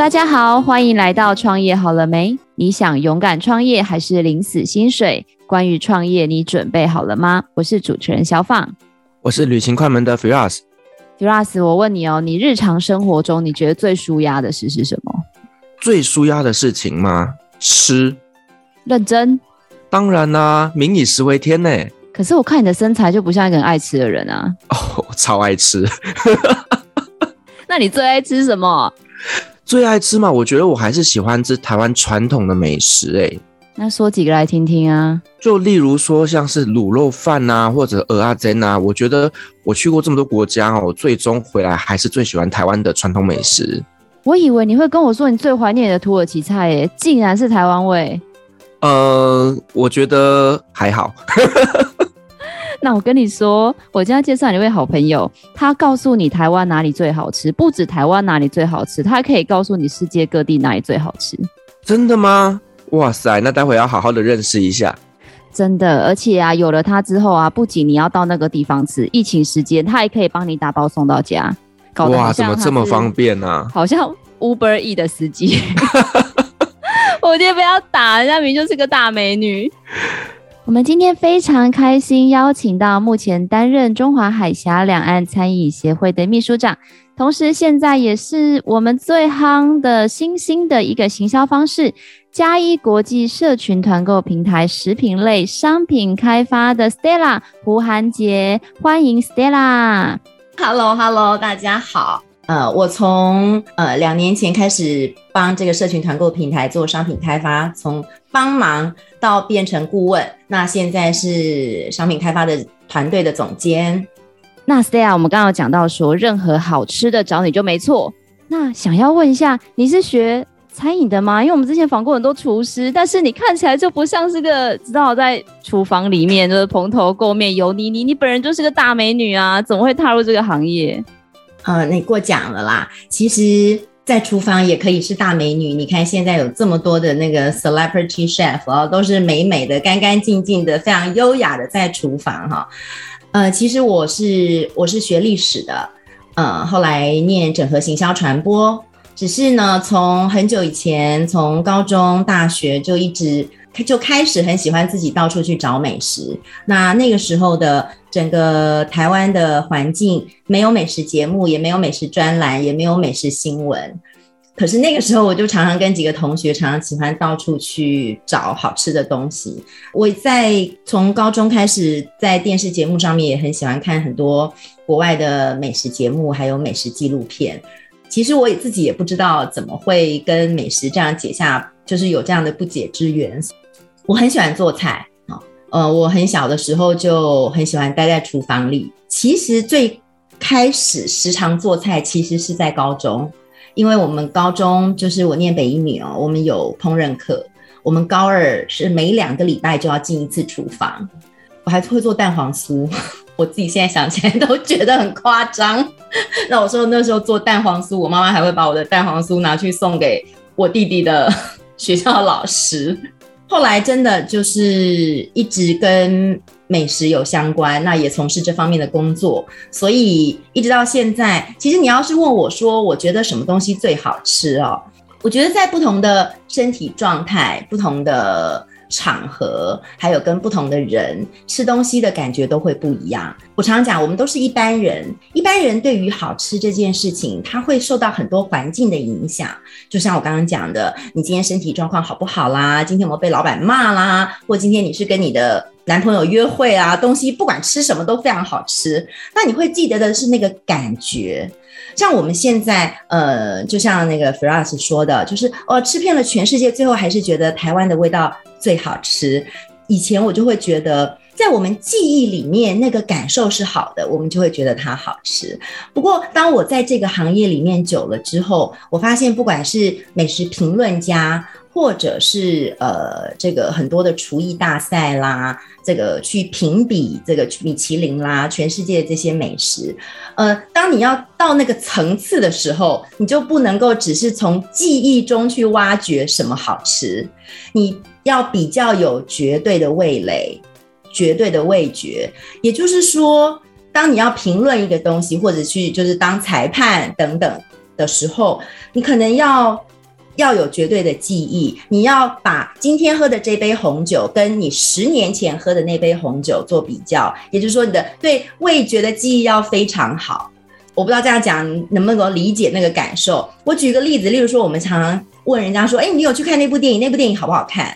大家好，欢迎来到创业好了没？你想勇敢创业还是领死薪水？关于创业，你准备好了吗？我是主持人小放，我是旅行快门的 Firas。Firas，我问你哦，你日常生活中你觉得最舒压的事是什么？最舒压的事情吗？吃。认真？当然啦、啊，民以食为天呢。可是我看你的身材就不像一个很爱吃的人啊。哦，超爱吃。那你最爱吃什么？最爱吃嘛？我觉得我还是喜欢吃台湾传统的美食哎。那说几个来听听啊？就例如说像是卤肉饭啊，或者蚵仔煎啊。我觉得我去过这么多国家哦，我最终回来还是最喜欢台湾的传统美食。我以为你会跟我说你最怀念的土耳其菜耶，竟然是台湾味。呃，我觉得还好。那我跟你说，我今天介绍你一位好朋友，他告诉你台湾哪里最好吃，不止台湾哪里最好吃，他还可以告诉你世界各地哪里最好吃。真的吗？哇塞，那待会要好好的认识一下。真的，而且啊，有了他之后啊，不仅你要到那个地方吃，疫情时间他还可以帮你打包送到家。搞得哇，怎么这么方便呢？啊？好像 Uber E 的司机。我今天不要打，人家明明就是个大美女。我们今天非常开心，邀请到目前担任中华海峡两岸餐饮协会的秘书长，同时现在也是我们最夯的新兴的一个行销方式——嘉一国际社群团购平台食品类商品开发的 Stella 胡涵杰，欢迎 Stella。Hello，Hello，大家好。呃，我从呃两年前开始帮这个社群团购平台做商品开发，从帮忙到变成顾问，那现在是商品开发的团队的总监。那 Stella，我们刚刚有讲到说，任何好吃的找你就没错。那想要问一下，你是学餐饮的吗？因为我们之前访过很多厨师，但是你看起来就不像是个知道在厨房里面就是蓬头垢面、油腻腻。你本人就是个大美女啊，怎么会踏入这个行业？呃，你过奖了啦。其实。在厨房也可以是大美女，你看现在有这么多的那个 celebrity chef 哦，都是美美的、干干净净的、非常优雅的在厨房哈。呃，其实我是我是学历史的，呃，后来念整合行销传播，只是呢，从很久以前，从高中、大学就一直。就开始很喜欢自己到处去找美食。那那个时候的整个台湾的环境，没有美食节目，也没有美食专栏，也没有美食新闻。可是那个时候，我就常常跟几个同学，常常喜欢到处去找好吃的东西。我在从高中开始，在电视节目上面也很喜欢看很多国外的美食节目，还有美食纪录片。其实我也自己也不知道怎么会跟美食这样结下，就是有这样的不解之缘。我很喜欢做菜啊，呃，我很小的时候就很喜欢待在厨房里。其实最开始时常做菜，其实是在高中，因为我们高中就是我念北一女哦，我们有烹饪课，我们高二是每两个礼拜就要进一次厨房。我还会做蛋黄酥，我自己现在想起来都觉得很夸张。那我说那时候做蛋黄酥，我妈妈还会把我的蛋黄酥拿去送给我弟弟的 学校老师。后来真的就是一直跟美食有相关，那也从事这方面的工作，所以一直到现在，其实你要是问我说，我觉得什么东西最好吃哦？我觉得在不同的身体状态、不同的场合，还有跟不同的人吃东西的感觉都会不一样。我常常讲，我们都是一般人，一般人对于好吃这件事情，他会受到很多环境的影响。就像我刚刚讲的，你今天身体状况好不好啦？今天有没有被老板骂啦？或今天你是跟你的男朋友约会啊？东西不管吃什么都非常好吃，那你会记得的是那个感觉。像我们现在，呃，就像那个 Firas 说的，就是哦，吃遍了全世界，最后还是觉得台湾的味道最好吃。以前我就会觉得，在我们记忆里面，那个感受是好的，我们就会觉得它好吃。不过，当我在这个行业里面久了之后，我发现，不管是美食评论家，或者是呃，这个很多的厨艺大赛啦，这个去评比这个米其林啦，全世界这些美食，呃，当你要到那个层次的时候，你就不能够只是从记忆中去挖掘什么好吃，你要比较有绝对的味蕾，绝对的味觉。也就是说，当你要评论一个东西，或者去就是当裁判等等的时候，你可能要。要有绝对的记忆，你要把今天喝的这杯红酒跟你十年前喝的那杯红酒做比较，也就是说，你的对味觉的记忆要非常好。我不知道这样讲能不能够理解那个感受。我举个例子，例如说，我们常常问人家说：“哎，你有去看那部电影？那部电影好不好看？”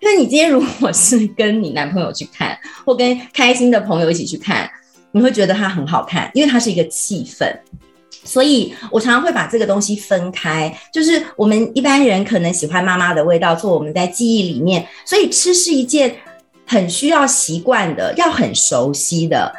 因为你今天如果是跟你男朋友去看，或跟开心的朋友一起去看，你会觉得它很好看，因为它是一个气氛。所以我常常会把这个东西分开，就是我们一般人可能喜欢妈妈的味道，做我们在记忆里面。所以吃是一件很需要习惯的，要很熟悉的。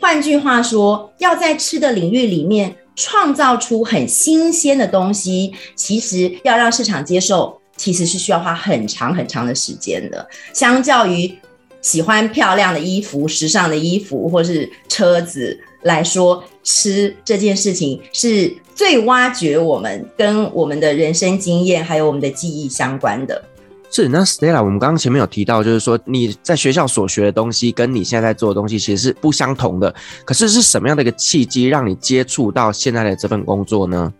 换句话说，要在吃的领域里面创造出很新鲜的东西，其实要让市场接受。其实是需要花很长很长的时间的，相较于喜欢漂亮的衣服、时尚的衣服或是车子来说，吃这件事情是最挖掘我们跟我们的人生经验还有我们的记忆相关的。是，那 Stella，我们刚刚前面有提到，就是说你在学校所学的东西跟你现在在做的东西其实是不相同的。可是是什么样的一个契机让你接触到现在的这份工作呢？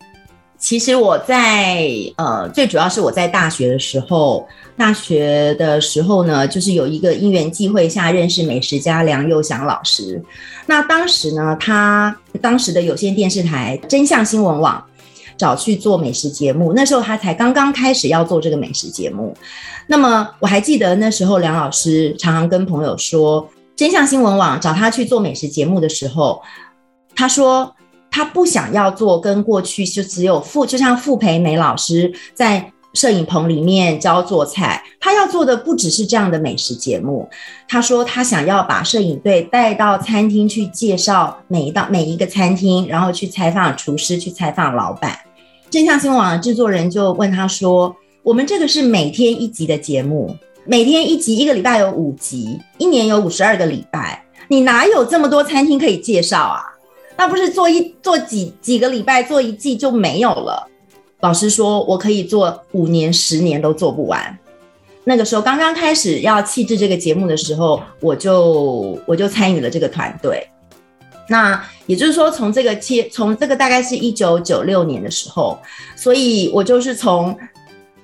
其实我在呃，最主要是我在大学的时候，大学的时候呢，就是有一个因缘际会下认识美食家梁佑祥老师。那当时呢，他当时的有线电视台真相新闻网找去做美食节目，那时候他才刚刚开始要做这个美食节目。那么我还记得那时候梁老师常常跟朋友说，真相新闻网找他去做美食节目的时候，他说。他不想要做跟过去就只有傅，就像傅培梅老师在摄影棚里面教做菜。他要做的不只是这样的美食节目。他说他想要把摄影队带到餐厅去介绍每一道每一个餐厅，然后去采访厨师，去采访老板。真相新闻网的制作人就问他说：“我们这个是每天一集的节目，每天一集，一个礼拜有五集，一年有五十二个礼拜，你哪有这么多餐厅可以介绍啊？”那不是做一做几几个礼拜做一季就没有了。老师说，我可以做五年、十年都做不完。那个时候刚刚开始要气质这个节目的时候，我就我就参与了这个团队。那也就是说，从这个切，从这个大概是一九九六年的时候，所以我就是从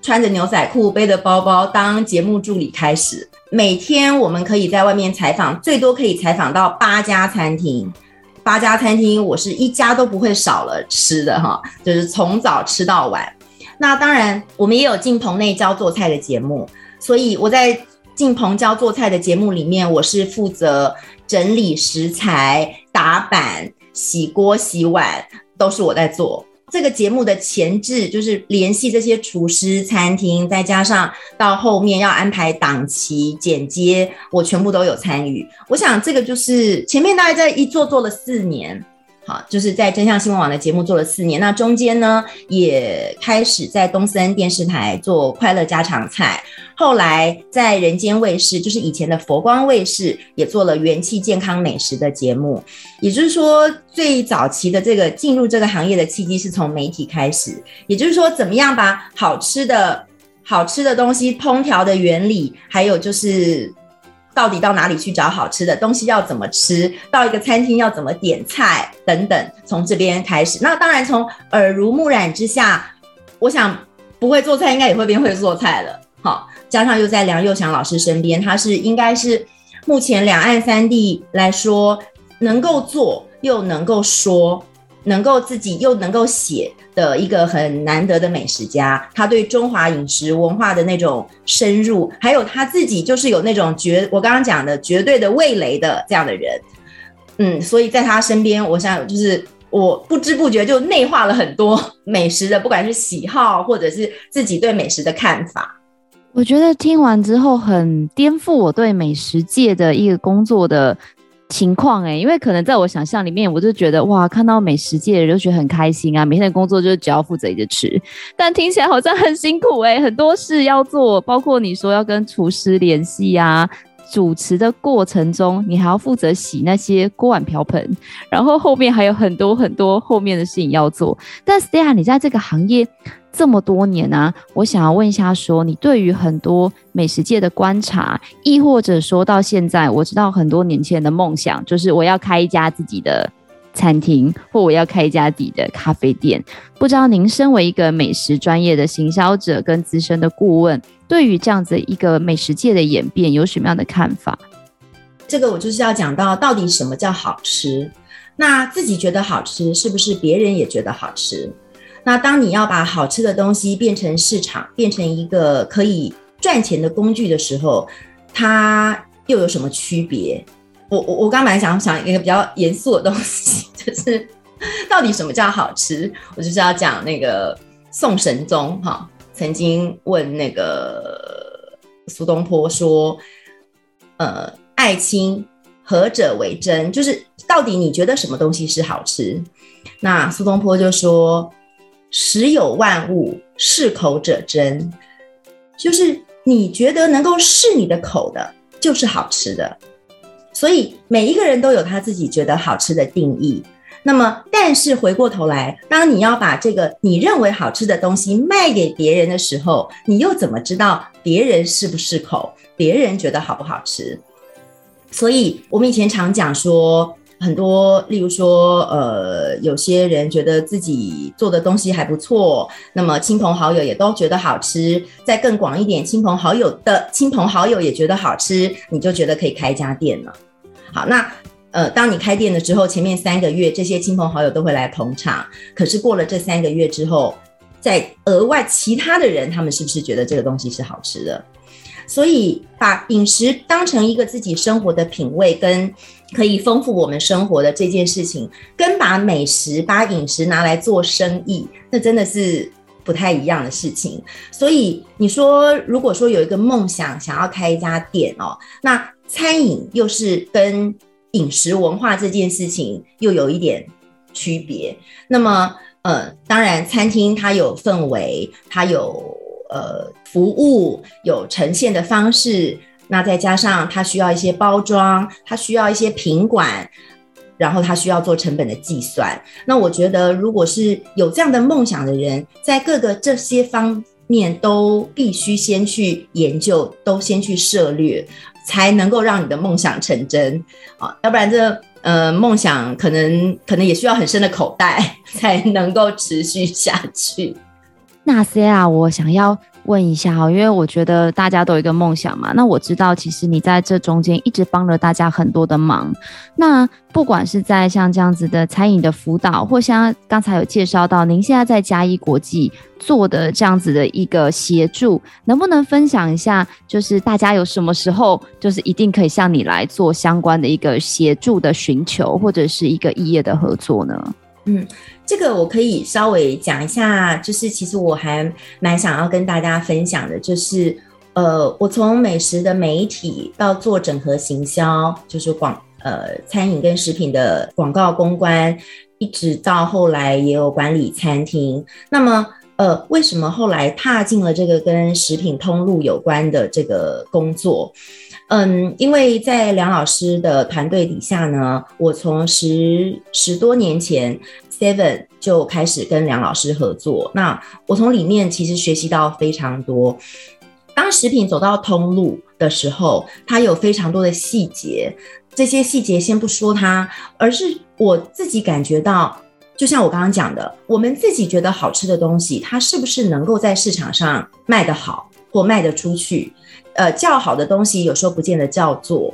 穿着牛仔裤、背着包包当节目助理开始。每天我们可以在外面采访，最多可以采访到八家餐厅。八家餐厅，我是一家都不会少了吃的哈，就是从早吃到晚。那当然，我们也有进棚内教做菜的节目，所以我在进棚教做菜的节目里面，我是负责整理食材、打板、洗锅、洗碗，都是我在做。这个节目的前置就是联系这些厨师、餐厅，再加上到后面要安排档期、剪接，我全部都有参与。我想这个就是前面大概在一做做了四年。好，就是在真相新闻网的节目做了四年，那中间呢也开始在东森电视台做快乐家常菜，后来在人间卫视，就是以前的佛光卫视，也做了元气健康美食的节目。也就是说，最早期的这个进入这个行业的契机是从媒体开始。也就是说，怎么样把好吃的好吃的东西烹调的原理，还有就是。到底到哪里去找好吃的东西？要怎么吃？到一个餐厅要怎么点菜？等等，从这边开始。那当然，从耳濡目染之下，我想不会做菜应该也会变会做菜了。好，加上又在梁幼祥老师身边，他是应该是目前两岸三地来说能够做又能够说。能够自己又能够写的一个很难得的美食家，他对中华饮食文化的那种深入，还有他自己就是有那种绝，我刚刚讲的绝对的味蕾的这样的人，嗯，所以在他身边，我想就是我不知不觉就内化了很多美食的，不管是喜好或者是自己对美食的看法。我觉得听完之后很颠覆我对美食界的一个工作的。情况诶、因为可能在我想象里面，我就觉得哇，看到美食界的人就觉得很开心啊，每天的工作就是只要负责一直吃，但听起来好像很辛苦诶、很多事要做，包括你说要跟厨师联系啊，主持的过程中你还要负责洗那些锅碗瓢盆，然后后面还有很多很多后面的事情要做。但 Stella，你在这个行业。这么多年啊，我想要问一下，说你对于很多美食界的观察，亦或者说到现在，我知道很多年轻人的梦想就是我要开一家自己的餐厅，或我要开一家底的咖啡店。不知道您身为一个美食专业的行销者跟资深的顾问，对于这样子一个美食界的演变有什么样的看法？这个我就是要讲到到底什么叫好吃。那自己觉得好吃，是不是别人也觉得好吃？那当你要把好吃的东西变成市场，变成一个可以赚钱的工具的时候，它又有什么区别？我我我刚本来想想一个比较严肃的东西，就是到底什么叫好吃？我就是要讲那个宋神宗哈，曾经问那个苏东坡说，呃，爱卿何者为真？就是到底你觉得什么东西是好吃？那苏东坡就说。食有万物，适口者真，就是你觉得能够适你的口的，就是好吃的。所以每一个人都有他自己觉得好吃的定义。那么，但是回过头来，当你要把这个你认为好吃的东西卖给别人的时候，你又怎么知道别人适不适口？别人觉得好不好吃？所以我们以前常讲说。很多，例如说，呃，有些人觉得自己做的东西还不错，那么亲朋好友也都觉得好吃。再更广一点，亲朋好友的亲朋好友也觉得好吃，你就觉得可以开一家店了。好，那呃，当你开店了之后，前面三个月这些亲朋好友都会来捧场，可是过了这三个月之后，在额外其他的人，他们是不是觉得这个东西是好吃的？所以把饮食当成一个自己生活的品味跟。可以丰富我们生活的这件事情，跟把美食、把饮食拿来做生意，那真的是不太一样的事情。所以你说，如果说有一个梦想，想要开一家店哦，那餐饮又是跟饮食文化这件事情又有一点区别。那么，呃，当然，餐厅它有氛围，它有呃服务，有呈现的方式。那再加上它需要一些包装，它需要一些品管，然后它需要做成本的计算。那我觉得，如果是有这样的梦想的人，在各个这些方面都必须先去研究，都先去涉猎，才能够让你的梦想成真啊！要不然这呃梦想可能可能也需要很深的口袋，才能够持续下去。那些啊我想要。问一下哈，因为我觉得大家都有一个梦想嘛。那我知道，其实你在这中间一直帮了大家很多的忙。那不管是在像这样子的餐饮的辅导，或像刚才有介绍到，您现在在嘉一国际做的这样子的一个协助，能不能分享一下？就是大家有什么时候，就是一定可以向你来做相关的一个协助的寻求，或者是一个异业的合作呢？嗯，这个我可以稍微讲一下，就是其实我还蛮想要跟大家分享的，就是呃，我从美食的媒体到做整合行销，就是广呃餐饮跟食品的广告公关，一直到后来也有管理餐厅。那么呃，为什么后来踏进了这个跟食品通路有关的这个工作？嗯，因为在梁老师的团队底下呢，我从十十多年前 Seven 就开始跟梁老师合作。那我从里面其实学习到非常多。当食品走到通路的时候，它有非常多的细节。这些细节先不说它，而是我自己感觉到，就像我刚刚讲的，我们自己觉得好吃的东西，它是不是能够在市场上卖得好或卖得出去？呃，叫好的东西有时候不见得叫做。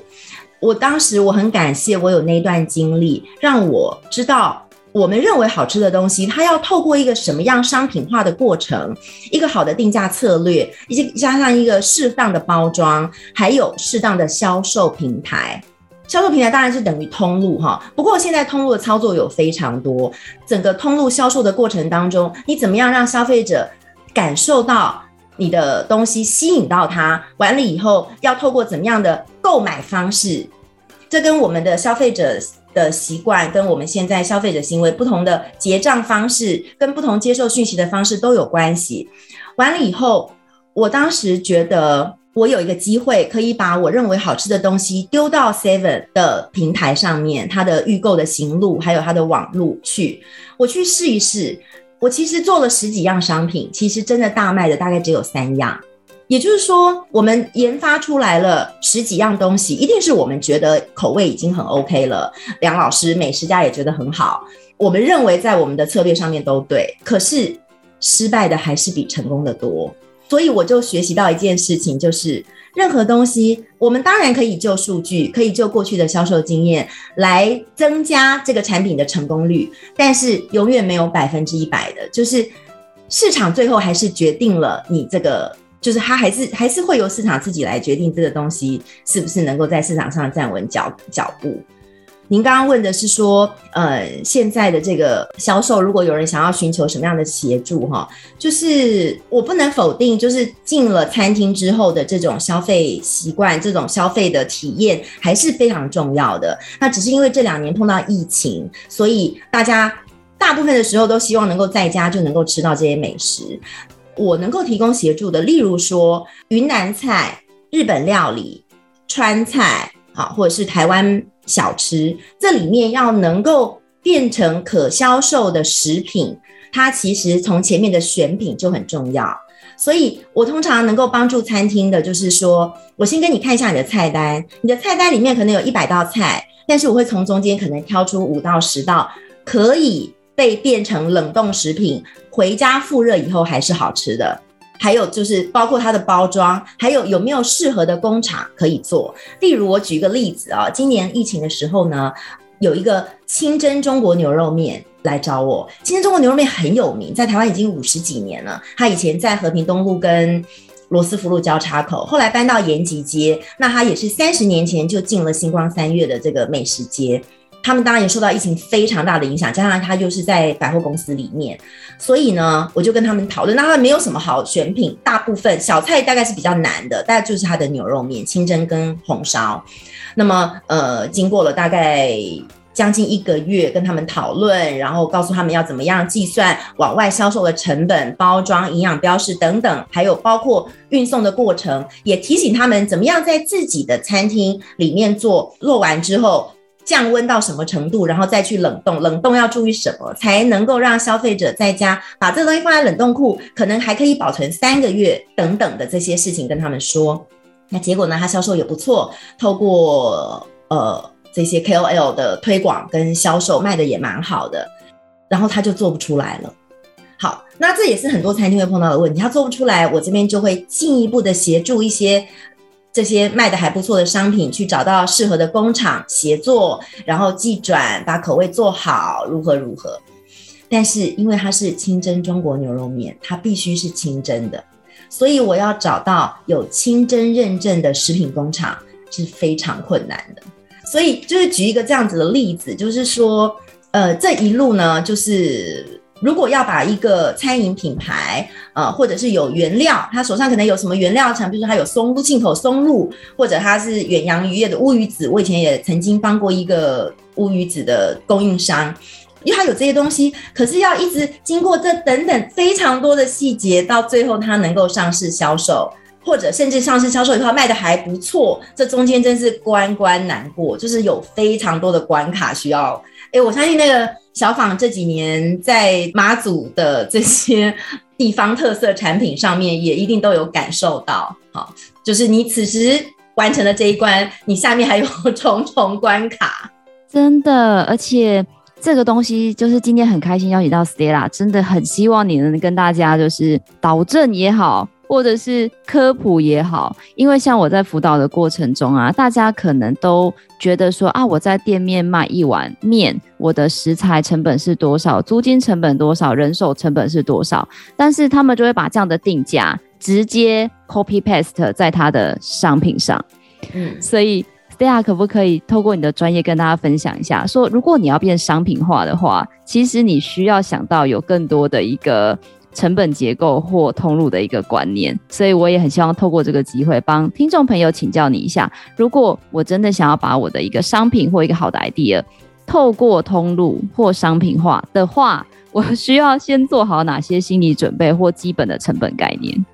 我当时我很感谢我有那段经历，让我知道我们认为好吃的东西，它要透过一个什么样商品化的过程，一个好的定价策略，以及加上一个适当的包装，还有适当的销售平台。销售平台当然是等于通路哈，不过现在通路的操作有非常多。整个通路销售的过程当中，你怎么样让消费者感受到？你的东西吸引到他，完了以后要透过怎么样的购买方式？这跟我们的消费者的习惯，跟我们现在消费者行为不同的结账方式，跟不同接受讯息的方式都有关系。完了以后，我当时觉得我有一个机会，可以把我认为好吃的东西丢到 Seven 的平台上面，它的预购的行路，还有它的网路去，我去试一试。我其实做了十几样商品，其实真的大卖的大概只有三样，也就是说，我们研发出来了十几样东西，一定是我们觉得口味已经很 OK 了，梁老师、美食家也觉得很好，我们认为在我们的策略上面都对，可是失败的还是比成功的多。所以我就学习到一件事情，就是任何东西，我们当然可以就数据，可以就过去的销售经验来增加这个产品的成功率，但是永远没有百分之一百的，就是市场最后还是决定了你这个，就是它还是还是会由市场自己来决定这个东西是不是能够在市场上站稳脚脚步。您刚刚问的是说，呃，现在的这个销售，如果有人想要寻求什么样的协助，哈，就是我不能否定，就是进了餐厅之后的这种消费习惯，这种消费的体验还是非常重要的。那只是因为这两年碰到疫情，所以大家大部分的时候都希望能够在家就能够吃到这些美食。我能够提供协助的，例如说云南菜、日本料理、川菜，好，或者是台湾。小吃这里面要能够变成可销售的食品，它其实从前面的选品就很重要。所以我通常能够帮助餐厅的，就是说我先跟你看一下你的菜单，你的菜单里面可能有一百道菜，但是我会从中间可能挑出五到十道可以被变成冷冻食品，回家复热以后还是好吃的。还有就是包括它的包装，还有有没有适合的工厂可以做。例如我举一个例子啊，今年疫情的时候呢，有一个清真中国牛肉面来找我。清真中国牛肉面很有名，在台湾已经五十几年了。他以前在和平东路跟罗斯福路交叉口，后来搬到延吉街。那他也是三十年前就进了星光三月的这个美食街。他们当然也受到疫情非常大的影响，加上他就是在百货公司里面，所以呢，我就跟他们讨论，那他没有什么好选品，大部分小菜大概是比较难的，大概就是他的牛肉面、清蒸跟红烧。那么，呃，经过了大概将近一个月跟他们讨论，然后告诉他们要怎么样计算往外销售的成本、包装、营养标示等等，还有包括运送的过程，也提醒他们怎么样在自己的餐厅里面做，做完之后。降温到什么程度，然后再去冷冻。冷冻要注意什么，才能够让消费者在家把这个东西放在冷冻库，可能还可以保存三个月等等的这些事情跟他们说。那结果呢？他销售也不错，透过呃这些 KOL 的推广跟销售，卖的也蛮好的。然后他就做不出来了。好，那这也是很多餐厅会碰到的问题，他做不出来，我这边就会进一步的协助一些。这些卖的还不错的商品，去找到适合的工厂协作，然后寄转，把口味做好，如何如何。但是因为它是清真中国牛肉面，它必须是清真的，所以我要找到有清真认证的食品工厂是非常困难的。所以就是举一个这样子的例子，就是说，呃，这一路呢，就是。如果要把一个餐饮品牌，呃，或者是有原料，他手上可能有什么原料厂，比如说他有松露进口松露，或者他是远洋渔业的乌鱼子。我以前也曾经帮过一个乌鱼子的供应商，因为他有这些东西，可是要一直经过这等等非常多的细节，到最后他能够上市销售，或者甚至上市销售以后卖得还不错，这中间真是关关难过，就是有非常多的关卡需要。哎，我相信那个。小坊这几年在马祖的这些地方特色产品上面，也一定都有感受到。好，就是你此时完成了这一关，你下面还有重重关卡。真的，而且这个东西就是今天很开心邀请到 Stella，真的很希望你能跟大家就是导正也好。或者是科普也好，因为像我在辅导的过程中啊，大家可能都觉得说啊，我在店面卖一碗面，我的食材成本是多少，租金成本多少，人手成本是多少，但是他们就会把这样的定价直接 copy paste 在他的商品上。嗯，所以 Stella 可不可以透过你的专业跟大家分享一下，说如果你要变商品化的话，其实你需要想到有更多的一个。成本结构或通路的一个观念，所以我也很希望透过这个机会帮听众朋友请教你一下：如果我真的想要把我的一个商品或一个好的 idea 透过通路或商品化的话，我需要先做好哪些心理准备或基本的成本概念？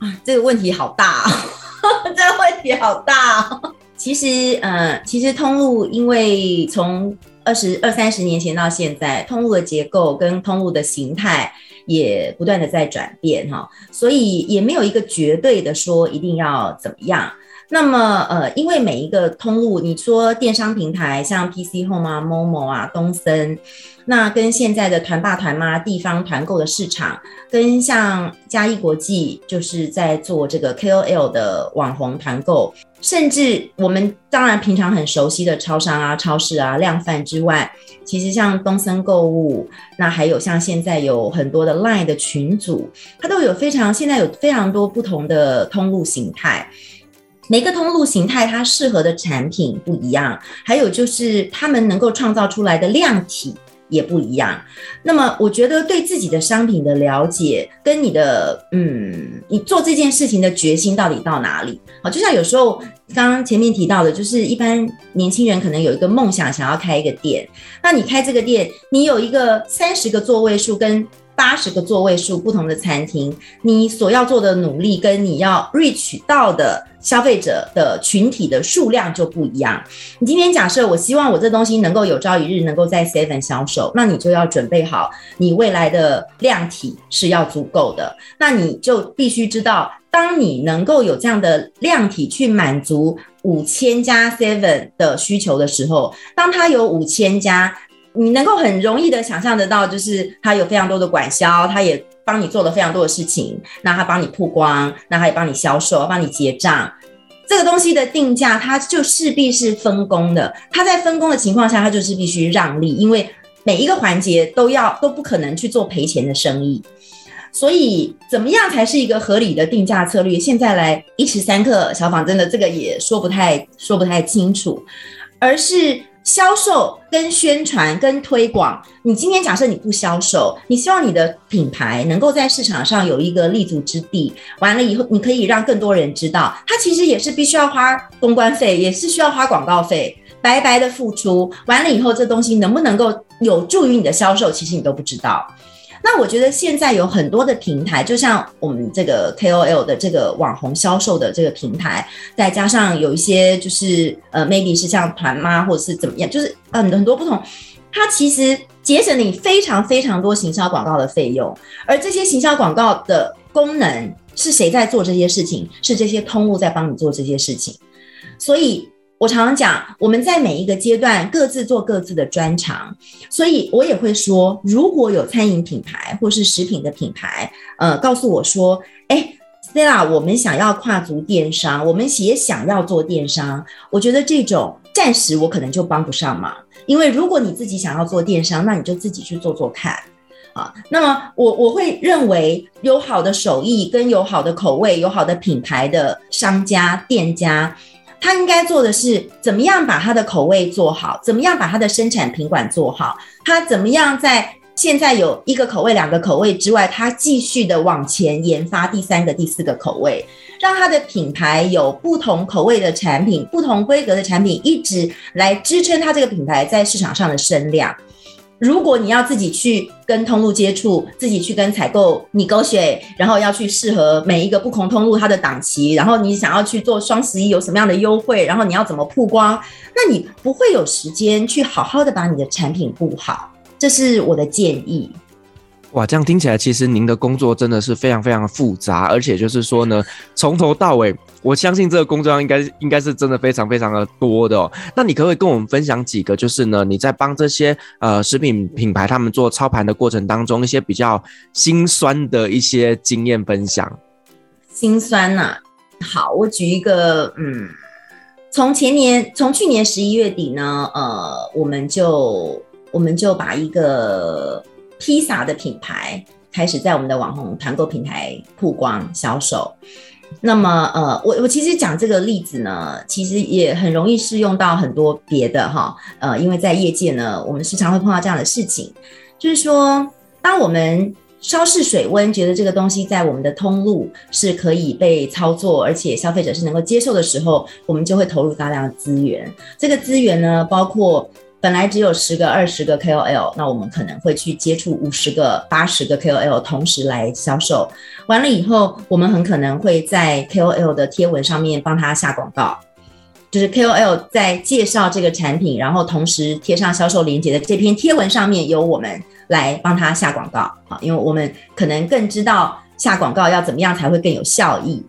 啊，这个问题好大啊！这个问题好大啊！其实，呃，其实通路因为从二十二三十年前到现在，通路的结构跟通路的形态。也不断的在转变哈，所以也没有一个绝对的说一定要怎么样。那么，呃，因为每一个通路，你说电商平台像 PC Home 啊、Momo 啊、东森，那跟现在的团爸团妈地方团购的市场，跟像嘉义国际就是在做这个 KOL 的网红团购，甚至我们当然平常很熟悉的超商啊、超市啊、量贩之外，其实像东森购物，那还有像现在有很多的 Line 的群组，它都有非常现在有非常多不同的通路形态。每个通路形态，它适合的产品不一样，还有就是他们能够创造出来的量体也不一样。那么，我觉得对自己的商品的了解，跟你的嗯，你做这件事情的决心到底到哪里？好，就像有时候刚刚前面提到的，就是一般年轻人可能有一个梦想，想要开一个店。那你开这个店，你有一个三十个座位数跟八十个座位数不同的餐厅，你所要做的努力跟你要 reach 到的消费者的群体的数量就不一样。你今天假设我希望我这东西能够有朝一日能够在 Seven 销售，那你就要准备好你未来的量体是要足够的。那你就必须知道，当你能够有这样的量体去满足五千家 Seven 的需求的时候，当它有五千家。你能够很容易的想象得到，就是他有非常多的管销，他也帮你做了非常多的事情，那他帮你曝光，那他也帮你销售，帮你结账。这个东西的定价，它就势必是分工的。他在分工的情况下，他就是必须让利，因为每一个环节都要都不可能去做赔钱的生意。所以，怎么样才是一个合理的定价策略？现在来一时三刻，小访真的这个也说不太说不太清楚，而是。销售跟宣传跟推广，你今天假设你不销售，你希望你的品牌能够在市场上有一个立足之地。完了以后，你可以让更多人知道，它其实也是必须要花公关费，也是需要花广告费，白白的付出。完了以后，这东西能不能够有助于你的销售，其实你都不知道。那我觉得现在有很多的平台，就像我们这个 KOL 的这个网红销售的这个平台，再加上有一些就是呃，maybe 是像团妈或者是怎么样，就是嗯很多不同，它其实节省你非常非常多行销广告的费用，而这些行销广告的功能是谁在做这些事情？是这些通路在帮你做这些事情，所以。我常常讲，我们在每一个阶段各自做各自的专长，所以我也会说，如果有餐饮品牌或是食品的品牌，呃，告诉我说，哎，Stella，我们想要跨足电商，我们也想要做电商，我觉得这种暂时我可能就帮不上忙，因为如果你自己想要做电商，那你就自己去做做看，啊，那么我我会认为有好的手艺跟有好的口味、有好的品牌的商家店家。他应该做的是怎么样把他的口味做好，怎么样把他的生产品管做好，他怎么样在现在有一个口味、两个口味之外，他继续的往前研发第三个、第四个口味，让他的品牌有不同口味的产品、不同规格的产品，一直来支撑他这个品牌在市场上的声量。如果你要自己去跟通路接触，自己去跟采购你勾选然后要去适合每一个不同通路它的档期，然后你想要去做双十一有什么样的优惠，然后你要怎么曝光，那你不会有时间去好好的把你的产品布好，这是我的建议。哇，这样听起来，其实您的工作真的是非常非常复杂，而且就是说呢，从头到尾，我相信这个工作量应该应该是真的非常非常的多的哦。那你可不可以跟我们分享几个，就是呢，你在帮这些呃食品品牌他们做操盘的过程当中，一些比较心酸的一些经验分享？心酸呐、啊，好，我举一个，嗯，从前年，从去年十一月底呢，呃，我们就我们就把一个。披萨的品牌开始在我们的网红团购平台曝光销售。那么，呃，我我其实讲这个例子呢，其实也很容易适用到很多别的哈，呃，因为在业界呢，我们时常会碰到这样的事情，就是说，当我们稍试水温，觉得这个东西在我们的通路是可以被操作，而且消费者是能够接受的时候，我们就会投入大量的资源。这个资源呢，包括。本来只有十个、二十个 KOL，那我们可能会去接触五十个、八十个 KOL，同时来销售。完了以后，我们很可能会在 KOL 的贴文上面帮他下广告，就是 KOL 在介绍这个产品，然后同时贴上销售链接的这篇贴文上面由我们来帮他下广告啊，因为我们可能更知道下广告要怎么样才会更有效益。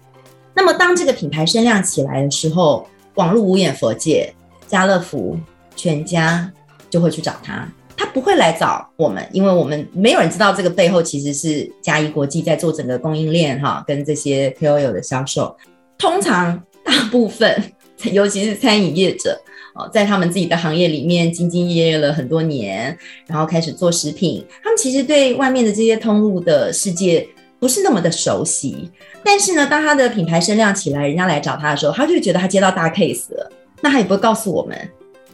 那么当这个品牌声量起来的时候，网络无眼佛界，家乐福、全家就会去找他，他不会来找我们，因为我们没有人知道这个背后其实是嘉怡国际在做整个供应链哈，跟这些 KOL 的销售。通常大部分，尤其是餐饮业者。哦，在他们自己的行业里面兢兢业业了很多年，然后开始做食品。他们其实对外面的这些通路的世界不是那么的熟悉。但是呢，当他的品牌声量起来，人家来找他的时候，他就觉得他接到大 case 了。那他也不会告诉我们。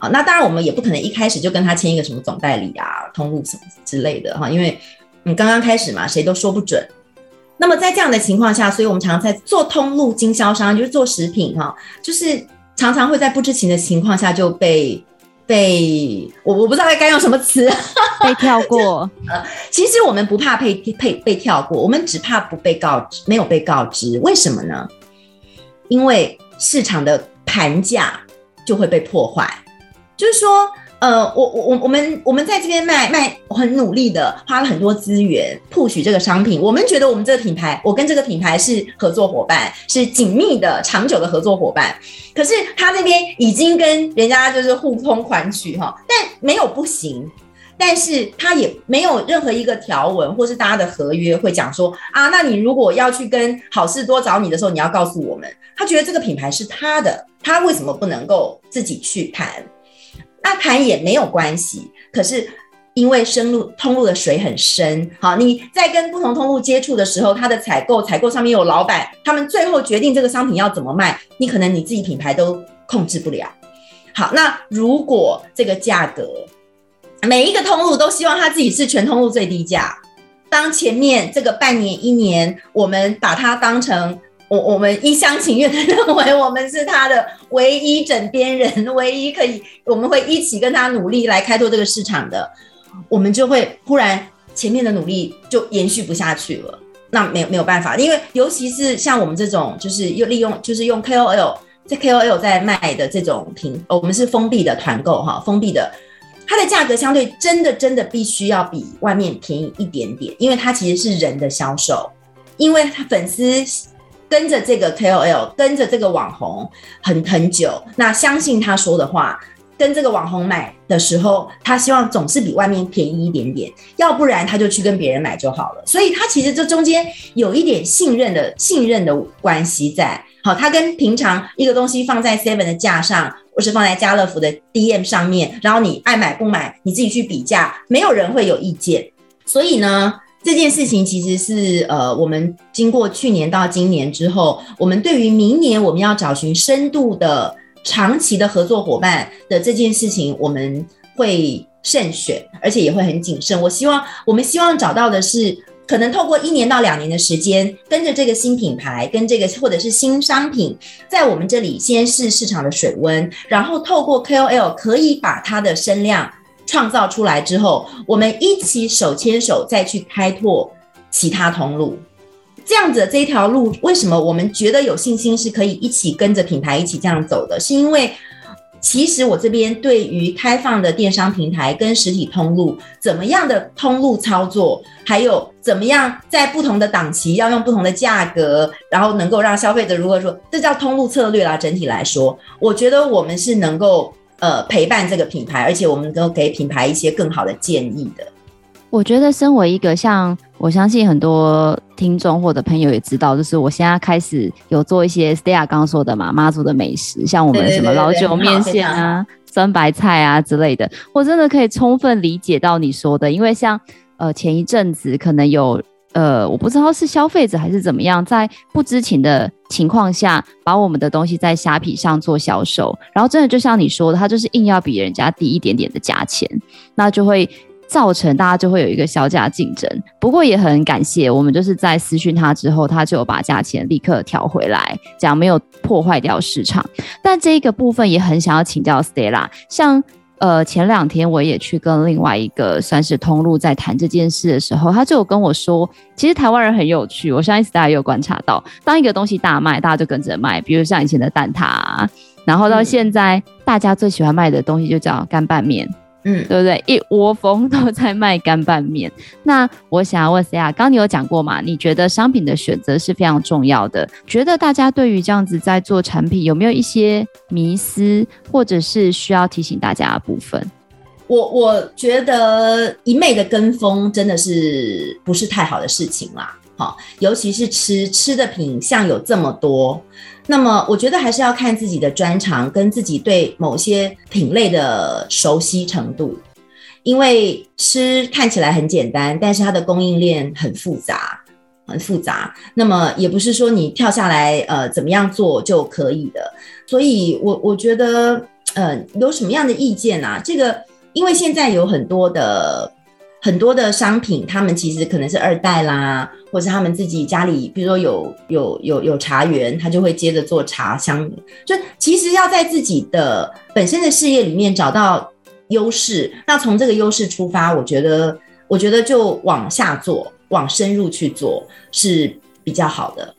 啊，那当然我们也不可能一开始就跟他签一个什么总代理啊、通路什么之类的哈，因为你刚刚开始嘛，谁都说不准。那么在这样的情况下，所以我们常常在做通路经销商，就是做食品哈，就是。常常会在不知情的情况下就被被我我不知道该用什么词被跳过。呃，其实我们不怕被被被跳过，我们只怕不被告知，没有被告知。为什么呢？因为市场的盘价就会被破坏，就是说。呃，我我我我们我们在这边卖卖，很努力的花了很多资源 push 这个商品。我们觉得我们这个品牌，我跟这个品牌是合作伙伴，是紧密的、长久的合作伙伴。可是他那边已经跟人家就是互通款曲哈，但没有不行，但是他也没有任何一个条文或是大家的合约会讲说啊，那你如果要去跟好事多找你的时候，你要告诉我们。他觉得这个品牌是他的，他为什么不能够自己去谈？那谈也没有关系，可是因为深入通路的水很深，好，你在跟不同通路接触的时候，它的采购采购上面有老板，他们最后决定这个商品要怎么卖，你可能你自己品牌都控制不了。好，那如果这个价格，每一个通路都希望他自己是全通路最低价，当前面这个半年一年，我们把它当成。我我们一厢情愿的认为我们是他的唯一枕边人，唯一可以我们会一起跟他努力来开拓这个市场的，我们就会忽然前面的努力就延续不下去了。那没有没有办法，因为尤其是像我们这种就是又利用就是用 KOL 在 KOL 在卖的这种品，我们是封闭的团购哈，封闭的，它的价格相对真的真的必须要比外面便宜一点点，因为它其实是人的销售，因为他粉丝。跟着这个 KOL，跟着这个网红很很久，那相信他说的话，跟这个网红买的时候，他希望总是比外面便宜一点点，要不然他就去跟别人买就好了。所以他其实这中间有一点信任的信任的关系在。好，他跟平常一个东西放在 Seven 的架上，或是放在家乐福的 DM 上面，然后你爱买不买，你自己去比价，没有人会有意见。所以呢，这件事情其实是呃，我们经过去年到今年之后，我们对于明年我们要找寻深度的长期的合作伙伴的这件事情，我们会慎选，而且也会很谨慎。我希望我们希望找到的是，可能透过一年到两年的时间，跟着这个新品牌，跟这个或者是新商品，在我们这里先试市场的水温，然后透过 KOL 可以把它的声量。创造出来之后，我们一起手牵手再去开拓其他通路，这样子这条路，为什么我们觉得有信心是可以一起跟着品牌一起这样走的？是因为其实我这边对于开放的电商平台跟实体通路怎么样的通路操作，还有怎么样在不同的档期要用不同的价格，然后能够让消费者如果说这叫通路策略啦。整体来说，我觉得我们是能够。呃，陪伴这个品牌，而且我们都给品牌一些更好的建议的。我觉得，身为一个像我相信很多听众或者朋友也知道，就是我现在开始有做一些 Stella 刚刚说的嘛，妈祖的美食，像我们什么老酒面线啊、酸白菜啊之类的，我真的可以充分理解到你说的，因为像呃前一阵子可能有。呃，我不知道是消费者还是怎么样，在不知情的情况下，把我们的东西在虾皮上做销售，然后真的就像你说的，他就是硬要比人家低一点点的价钱，那就会造成大家就会有一个销价竞争。不过也很感谢，我们就是在私讯他之后，他就有把价钱立刻调回来，这样没有破坏掉市场。但这一个部分也很想要请教 Stella，像。呃，前两天我也去跟另外一个算是通路在谈这件事的时候，他就有跟我说，其实台湾人很有趣，我相信大家也有观察到，当一个东西大卖，大家就跟着卖，比如像以前的蛋挞，然后到现在大家最喜欢卖的东西就叫干拌面，嗯，对不对？一窝蜂都在卖干拌面。那我想要问 Seya，刚刚你有讲过嘛？你觉得商品的选择是非常重要的。觉得大家对于这样子在做产品，有没有一些迷思，或者是需要提醒大家的部分？我我觉得一昧的跟风真的是不是太好的事情啦。好，尤其是吃吃的品相有这么多，那么我觉得还是要看自己的专长跟自己对某些品类的熟悉程度，因为吃看起来很简单，但是它的供应链很复杂，很复杂。那么也不是说你跳下来呃怎么样做就可以的，所以我我觉得呃有什么样的意见啊？这个因为现在有很多的。很多的商品，他们其实可能是二代啦，或者是他们自己家里，比如说有有有有茶园，他就会接着做茶香。就其实要在自己的本身的事业里面找到优势，那从这个优势出发，我觉得，我觉得就往下做，往深入去做是比较好的。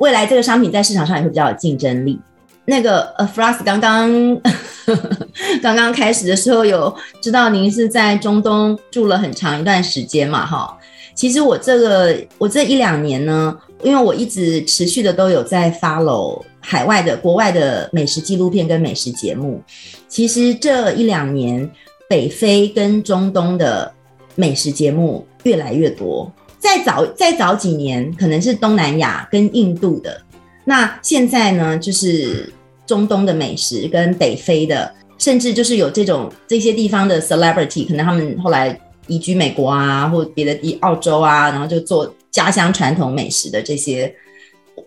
未来这个商品在市场上也会比较有竞争力。那个呃，Frost 刚刚 刚刚开始的时候有知道您是在中东住了很长一段时间嘛？哈，其实我这个我这一两年呢，因为我一直持续的都有在 follow 海外的国外的美食纪录片跟美食节目。其实这一两年，北非跟中东的美食节目越来越多。再早再早几年，可能是东南亚跟印度的。那现在呢，就是中东的美食跟北非的，甚至就是有这种这些地方的 celebrity，可能他们后来移居美国啊，或别的地澳洲啊，然后就做家乡传统美食的这些。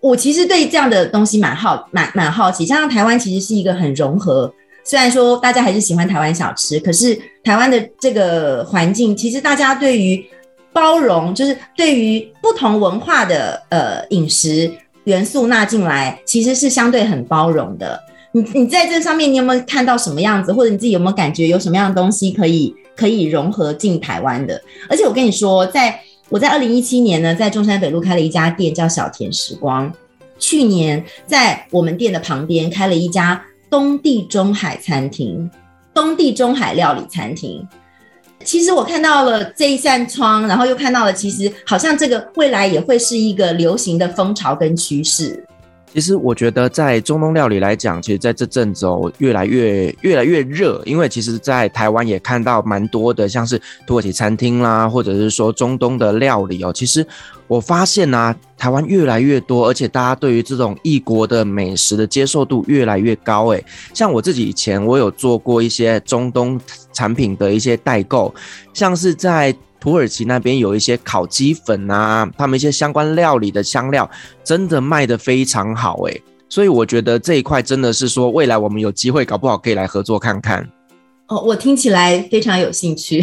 我其实对这样的东西蛮好，蛮蛮好奇。加上台湾其实是一个很融合，虽然说大家还是喜欢台湾小吃，可是台湾的这个环境，其实大家对于包容，就是对于不同文化的呃饮食。元素纳进来，其实是相对很包容的。你你在这上面，你有没有看到什么样子，或者你自己有没有感觉有什么样的东西可以可以融合进台湾的？而且我跟你说，在我在二零一七年呢，在中山北路开了一家店，叫小田时光。去年在我们店的旁边开了一家东地中海餐厅，东地中海料理餐厅。其实我看到了这一扇窗，然后又看到了，其实好像这个未来也会是一个流行的风潮跟趋势。其实我觉得，在中东料理来讲，其实在这阵子哦，越来越越来越热。因为其实，在台湾也看到蛮多的，像是土耳其餐厅啦，或者是说中东的料理哦。其实我发现呢、台湾越来越多，而且大家对于这种异国的美食的接受度越来越高。诶，像我自己以前我有做过一些中东产品的一些代购，像是在。土耳其那边有一些烤鸡粉啊，他们一些相关料理的香料，真的卖得非常好诶，所以我觉得这一块真的是说，未来我们有机会，搞不好可以来合作看看。哦，我听起来非常有兴趣。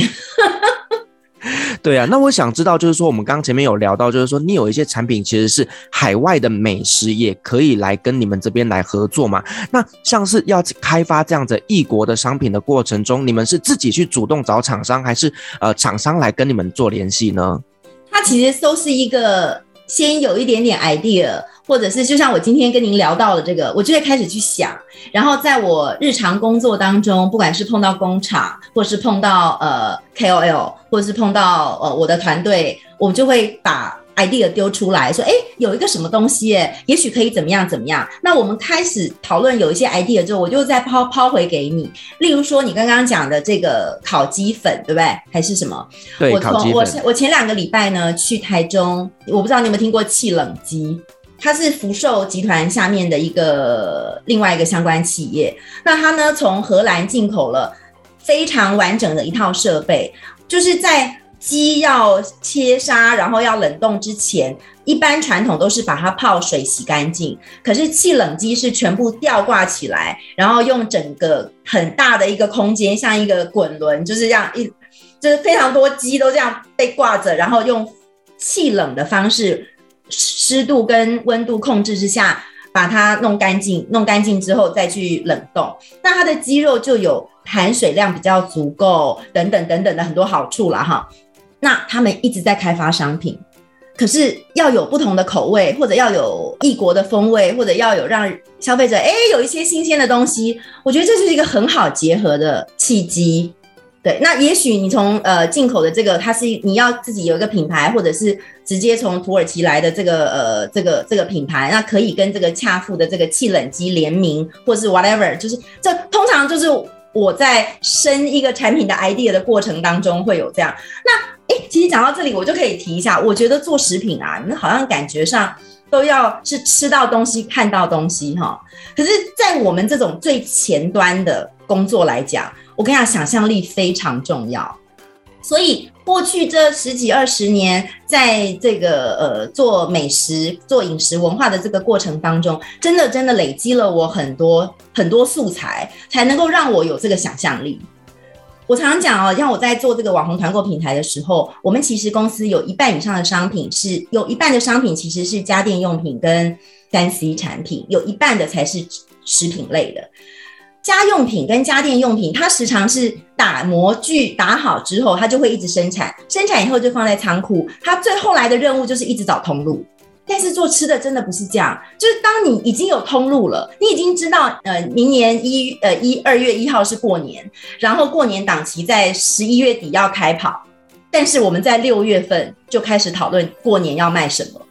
对啊，那我想知道，就是说我们刚刚前面有聊到，就是说你有一些产品其实是海外的美食，也可以来跟你们这边来合作嘛？那像是要开发这样子异国的商品的过程中，你们是自己去主动找厂商，还是呃厂商来跟你们做联系呢？它其实都是一个先有一点点 idea。或者是就像我今天跟您聊到的这个，我就会开始去想，然后在我日常工作当中，不管是碰到工厂，或是碰到呃 KOL，或者是碰到呃我的团队，我就会把 idea 丢出来说，哎，有一个什么东西，哎，也许可以怎么样怎么样。那我们开始讨论有一些 idea 之后，我就再抛抛回给你。例如说你刚刚讲的这个烤鸡粉，对不对？还是什么？对，我烤鸡粉。我我前两个礼拜呢去台中，我不知道你有没有听过气冷鸡。它是福寿集团下面的一个另外一个相关企业。那它呢，从荷兰进口了非常完整的一套设备，就是在鸡要切杀，然后要冷冻之前，一般传统都是把它泡水洗干净。可是气冷机是全部吊挂起来，然后用整个很大的一个空间，像一个滚轮，就是这样一，就是非常多鸡都这样被挂着，然后用气冷的方式。湿度跟温度控制之下，把它弄干净，弄干净之后再去冷冻，那它的鸡肉就有含水量比较足够，等等等等的很多好处了哈。那他们一直在开发商品，可是要有不同的口味，或者要有异国的风味，或者要有让消费者诶有一些新鲜的东西，我觉得这是一个很好结合的契机。对，那也许你从呃进口的这个，它是你要自己有一个品牌，或者是直接从土耳其来的这个呃这个这个品牌，那可以跟这个恰富的这个气冷机联名，或是 whatever，就是这通常就是我在生一个产品的 idea 的过程当中会有这样。那诶，其实讲到这里，我就可以提一下，我觉得做食品啊，你好像感觉上都要是吃到东西、看到东西哈。可是，在我们这种最前端的工作来讲，我跟你讲，想象力非常重要。所以过去这十几二十年，在这个呃做美食、做饮食文化的这个过程当中，真的真的累积了我很多很多素材，才能够让我有这个想象力。我常常讲哦，像我在做这个网红团购平台的时候，我们其实公司有一半以上的商品是有一半的商品其实是家电用品跟三 C 产品，有一半的才是食品类的。家用品跟家电用品，它时常是打模具打好之后，它就会一直生产，生产以后就放在仓库。它最后来的任务就是一直找通路。但是做吃的真的不是这样，就是当你已经有通路了，你已经知道，呃，明年一呃一二月一号是过年，然后过年档期在十一月底要开跑，但是我们在六月份就开始讨论过年要卖什么。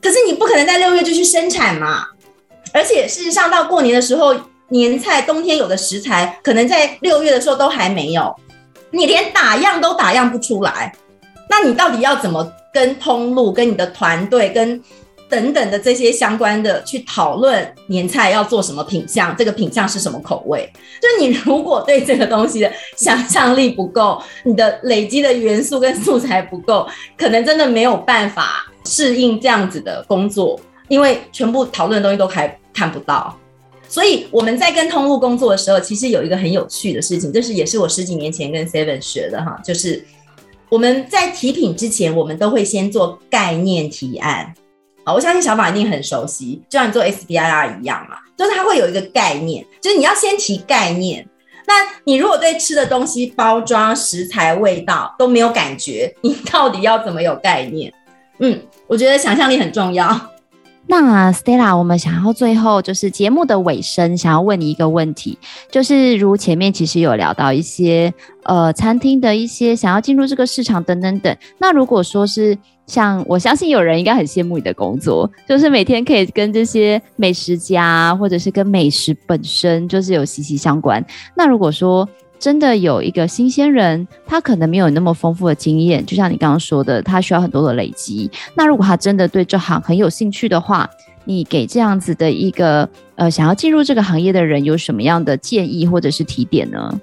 可是你不可能在六月就去生产嘛，而且事实上到过年的时候。年菜冬天有的食材，可能在六月的时候都还没有，你连打样都打样不出来，那你到底要怎么跟通路、跟你的团队、跟等等的这些相关的去讨论年菜要做什么品相？这个品相是什么口味？就你如果对这个东西的想象力不够，你的累积的元素跟素材不够，可能真的没有办法适应这样子的工作，因为全部讨论的东西都还看不到。所以我们在跟通路工作的时候，其实有一个很有趣的事情，就是也是我十几年前跟 Seven 学的哈，就是我们在提品之前，我们都会先做概念提案。好，我相信小宝一定很熟悉，就像你做 SBIR 一样嘛，就是它会有一个概念，就是你要先提概念。那你如果对吃的东西、包装、食材、味道都没有感觉，你到底要怎么有概念？嗯，我觉得想象力很重要。那 Stella，我们想要最后就是节目的尾声，想要问你一个问题，就是如前面其实有聊到一些呃餐厅的一些想要进入这个市场等等等。那如果说是像我相信有人应该很羡慕你的工作，就是每天可以跟这些美食家或者是跟美食本身就是有息息相关。那如果说真的有一个新鲜人，他可能没有那么丰富的经验，就像你刚刚说的，他需要很多的累积。那如果他真的对这行很有兴趣的话，你给这样子的一个呃想要进入这个行业的人有什么样的建议或者是提点呢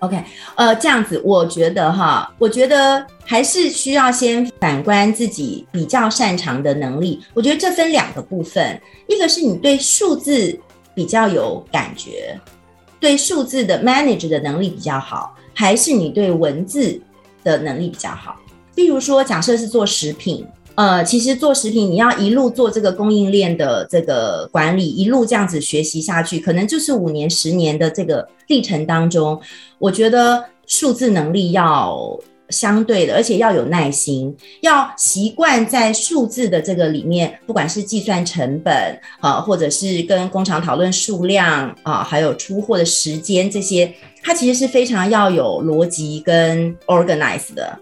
？OK，呃，这样子，我觉得哈，我觉得还是需要先反观自己比较擅长的能力。我觉得这分两个部分，一个是你对数字比较有感觉。对数字的 manage 的能力比较好，还是你对文字的能力比较好？例如说，假设是做食品，呃，其实做食品你要一路做这个供应链的这个管理，一路这样子学习下去，可能就是五年、十年的这个历程当中，我觉得数字能力要。相对的，而且要有耐心，要习惯在数字的这个里面，不管是计算成本啊，或者是跟工厂讨论数量啊，还有出货的时间这些，它其实是非常要有逻辑跟 organize 的。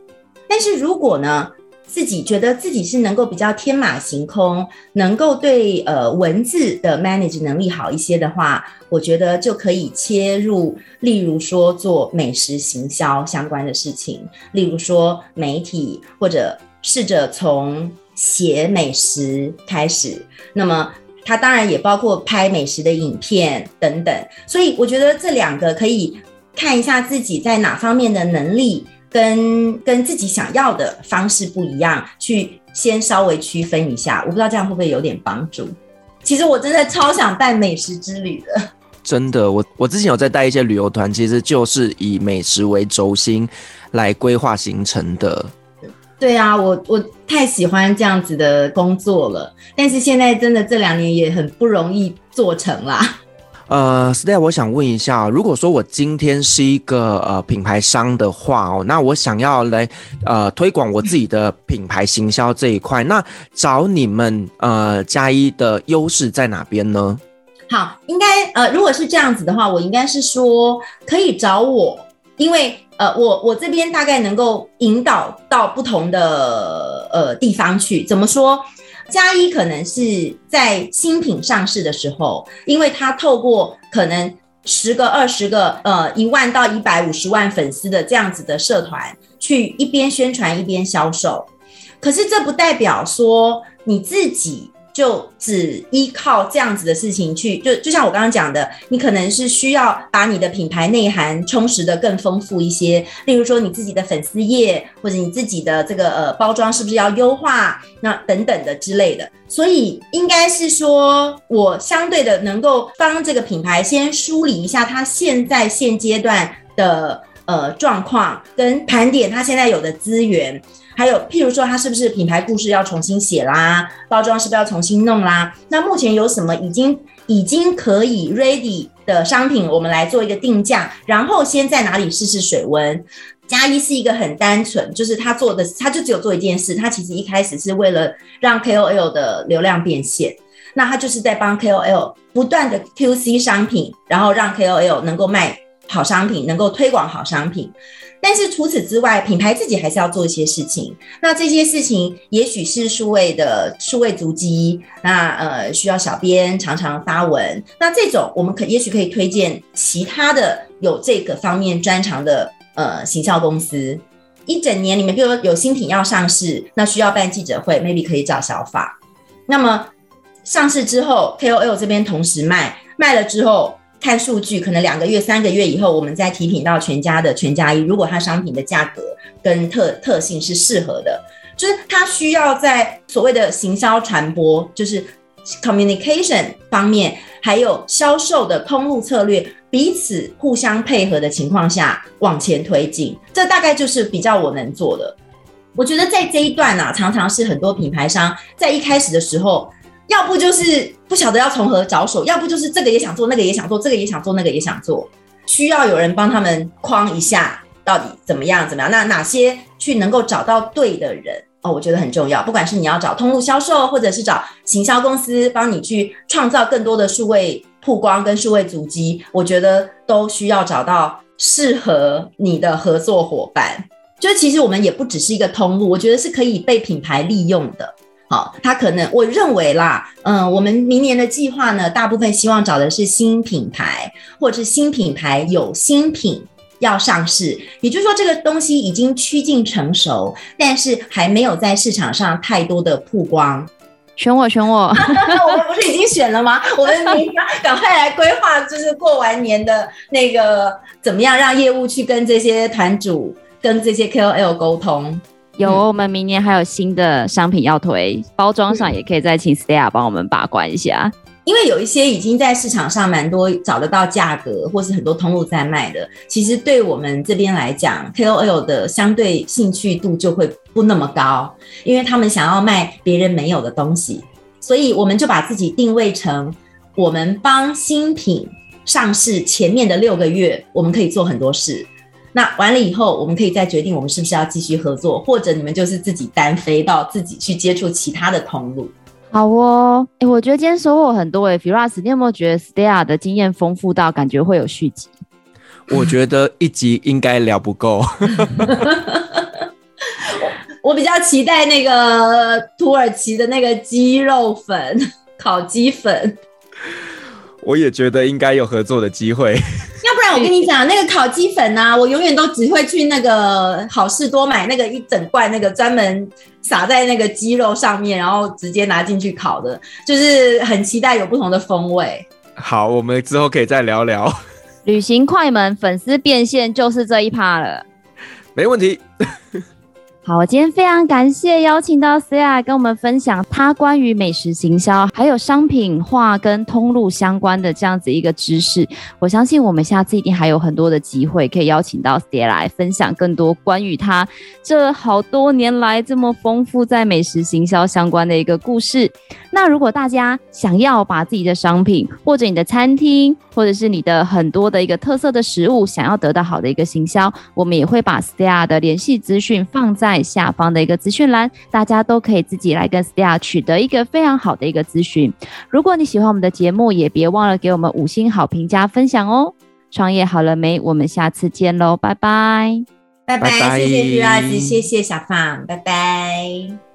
但是如果呢，自己觉得自己是能够比较天马行空，能够对呃文字的 manage 能力好一些的话，我觉得就可以切入，例如说做美食行销相关的事情，例如说媒体，或者试着从写美食开始。那么它当然也包括拍美食的影片等等。所以我觉得这两个可以看一下自己在哪方面的能力。跟跟自己想要的方式不一样，去先稍微区分一下，我不知道这样会不会有点帮助。其实我真的超想办美食之旅的，真的，我我之前有在带一些旅游团，其实就是以美食为轴心来规划行程的。对啊，我我太喜欢这样子的工作了，但是现在真的这两年也很不容易做成啦。呃，Stella，我想问一下，如果说我今天是一个呃品牌商的话哦，那我想要来呃推广我自己的品牌行销这一块，那找你们呃加一的优势在哪边呢？好，应该呃如果是这样子的话，我应该是说可以找我，因为呃，我我这边大概能够引导到不同的呃地方去。怎么说？加一可能是在新品上市的时候，因为它透过可能十个、二十个、呃一万到一百五十万粉丝的这样子的社团，去一边宣传一边销售。可是这不代表说你自己。就只依靠这样子的事情去，就就像我刚刚讲的，你可能是需要把你的品牌内涵充实得更丰富一些。例如说，你自己的粉丝页或者你自己的这个呃包装是不是要优化？那等等的之类的。所以应该是说，我相对的能够帮这个品牌先梳理一下它现在现阶段的呃状况，跟盘点它现在有的资源。还有，譬如说，它是不是品牌故事要重新写啦？包装是不是要重新弄啦？那目前有什么已经已经可以 ready 的商品，我们来做一个定价，然后先在哪里试试水温。加一是一个很单纯，就是他做的，他就只有做一件事，他其实一开始是为了让 KOL 的流量变现，那他就是在帮 KOL 不断的 QC 商品，然后让 KOL 能够卖好商品，能够推广好商品。但是除此之外，品牌自己还是要做一些事情。那这些事情也许是数位的数位足迹，那呃需要小编常常发文。那这种我们可也许可以推荐其他的有这个方面专长的呃行销公司。一整年里面，比如说有新品要上市，那需要办记者会，maybe 可以找小法。那么上市之后，KOL 这边同时卖，卖了之后。看数据，可能两个月、三个月以后，我们再提品到全家的全家一。如果它商品的价格跟特特性是适合的，就是它需要在所谓的行销传播，就是 communication 方面，还有销售的通路策略彼此互相配合的情况下往前推进。这大概就是比较我能做的。我觉得在这一段啊，常常是很多品牌商在一开始的时候。要不就是不晓得要从何着手，要不就是这个也想做，那个也想做，这个也想做，那个也想做，需要有人帮他们框一下，到底怎么样怎么样？那哪些去能够找到对的人哦？我觉得很重要。不管是你要找通路销售，或者是找行销公司帮你去创造更多的数位曝光跟数位足迹，我觉得都需要找到适合你的合作伙伴。就其实我们也不只是一个通路，我觉得是可以被品牌利用的。好，他可能我认为啦，嗯，我们明年的计划呢，大部分希望找的是新品牌，或者是新品牌有新品要上市，也就是说这个东西已经趋近成熟，但是还没有在市场上太多的曝光。选我，选我，我们不是已经选了吗？我们明赶快来规划，就是过完年的那个怎么样让业务去跟这些团主、跟这些 KOL 沟通。有，我们明年还有新的商品要推，包装上也可以再请 Stella 帮我们把关一下。因为有一些已经在市场上蛮多找得到价格，或是很多通路在卖的，其实对我们这边来讲，KOL 的相对兴趣度就会不那么高，因为他们想要卖别人没有的东西，所以我们就把自己定位成我们帮新品上市前面的六个月，我们可以做很多事。那完了以后，我们可以再决定我们是不是要继续合作，或者你们就是自己单飞到自己去接触其他的通路。好哦，哎、欸，我觉得今天收获很多哎、欸。Firas，你有没有觉得 Stella 的经验丰富到感觉会有续集？我觉得一集应该聊不够。我比较期待那个土耳其的那个鸡肉粉，烤鸡粉。我也觉得应该有合作的机会。我跟你讲，那个烤鸡粉啊，我永远都只会去那个好事多买那个一整罐，那个专门撒在那个鸡肉上面，然后直接拿进去烤的，就是很期待有不同的风味。好，我们之后可以再聊聊。旅行快门粉丝变现就是这一趴了，没问题。好，我今天非常感谢邀请到 Stella 跟我们分享他关于美食行销还有商品化跟通路相关的这样子一个知识。我相信我们下次一定还有很多的机会可以邀请到 Stella 来分享更多关于他这好多年来这么丰富在美食行销相关的一个故事。那如果大家想要把自己的商品或者你的餐厅或者是你的很多的一个特色的食物想要得到好的一个行销，我们也会把 Stella 的联系资讯放在。下方的一个资讯栏，大家都可以自己来跟 Stella 取得一个非常好的一个咨询。如果你喜欢我们的节目，也别忘了给我们五星好评加分享哦。创业好了没？我们下次见喽，拜拜，拜拜，谢谢 Firas，谢谢小胖，拜拜。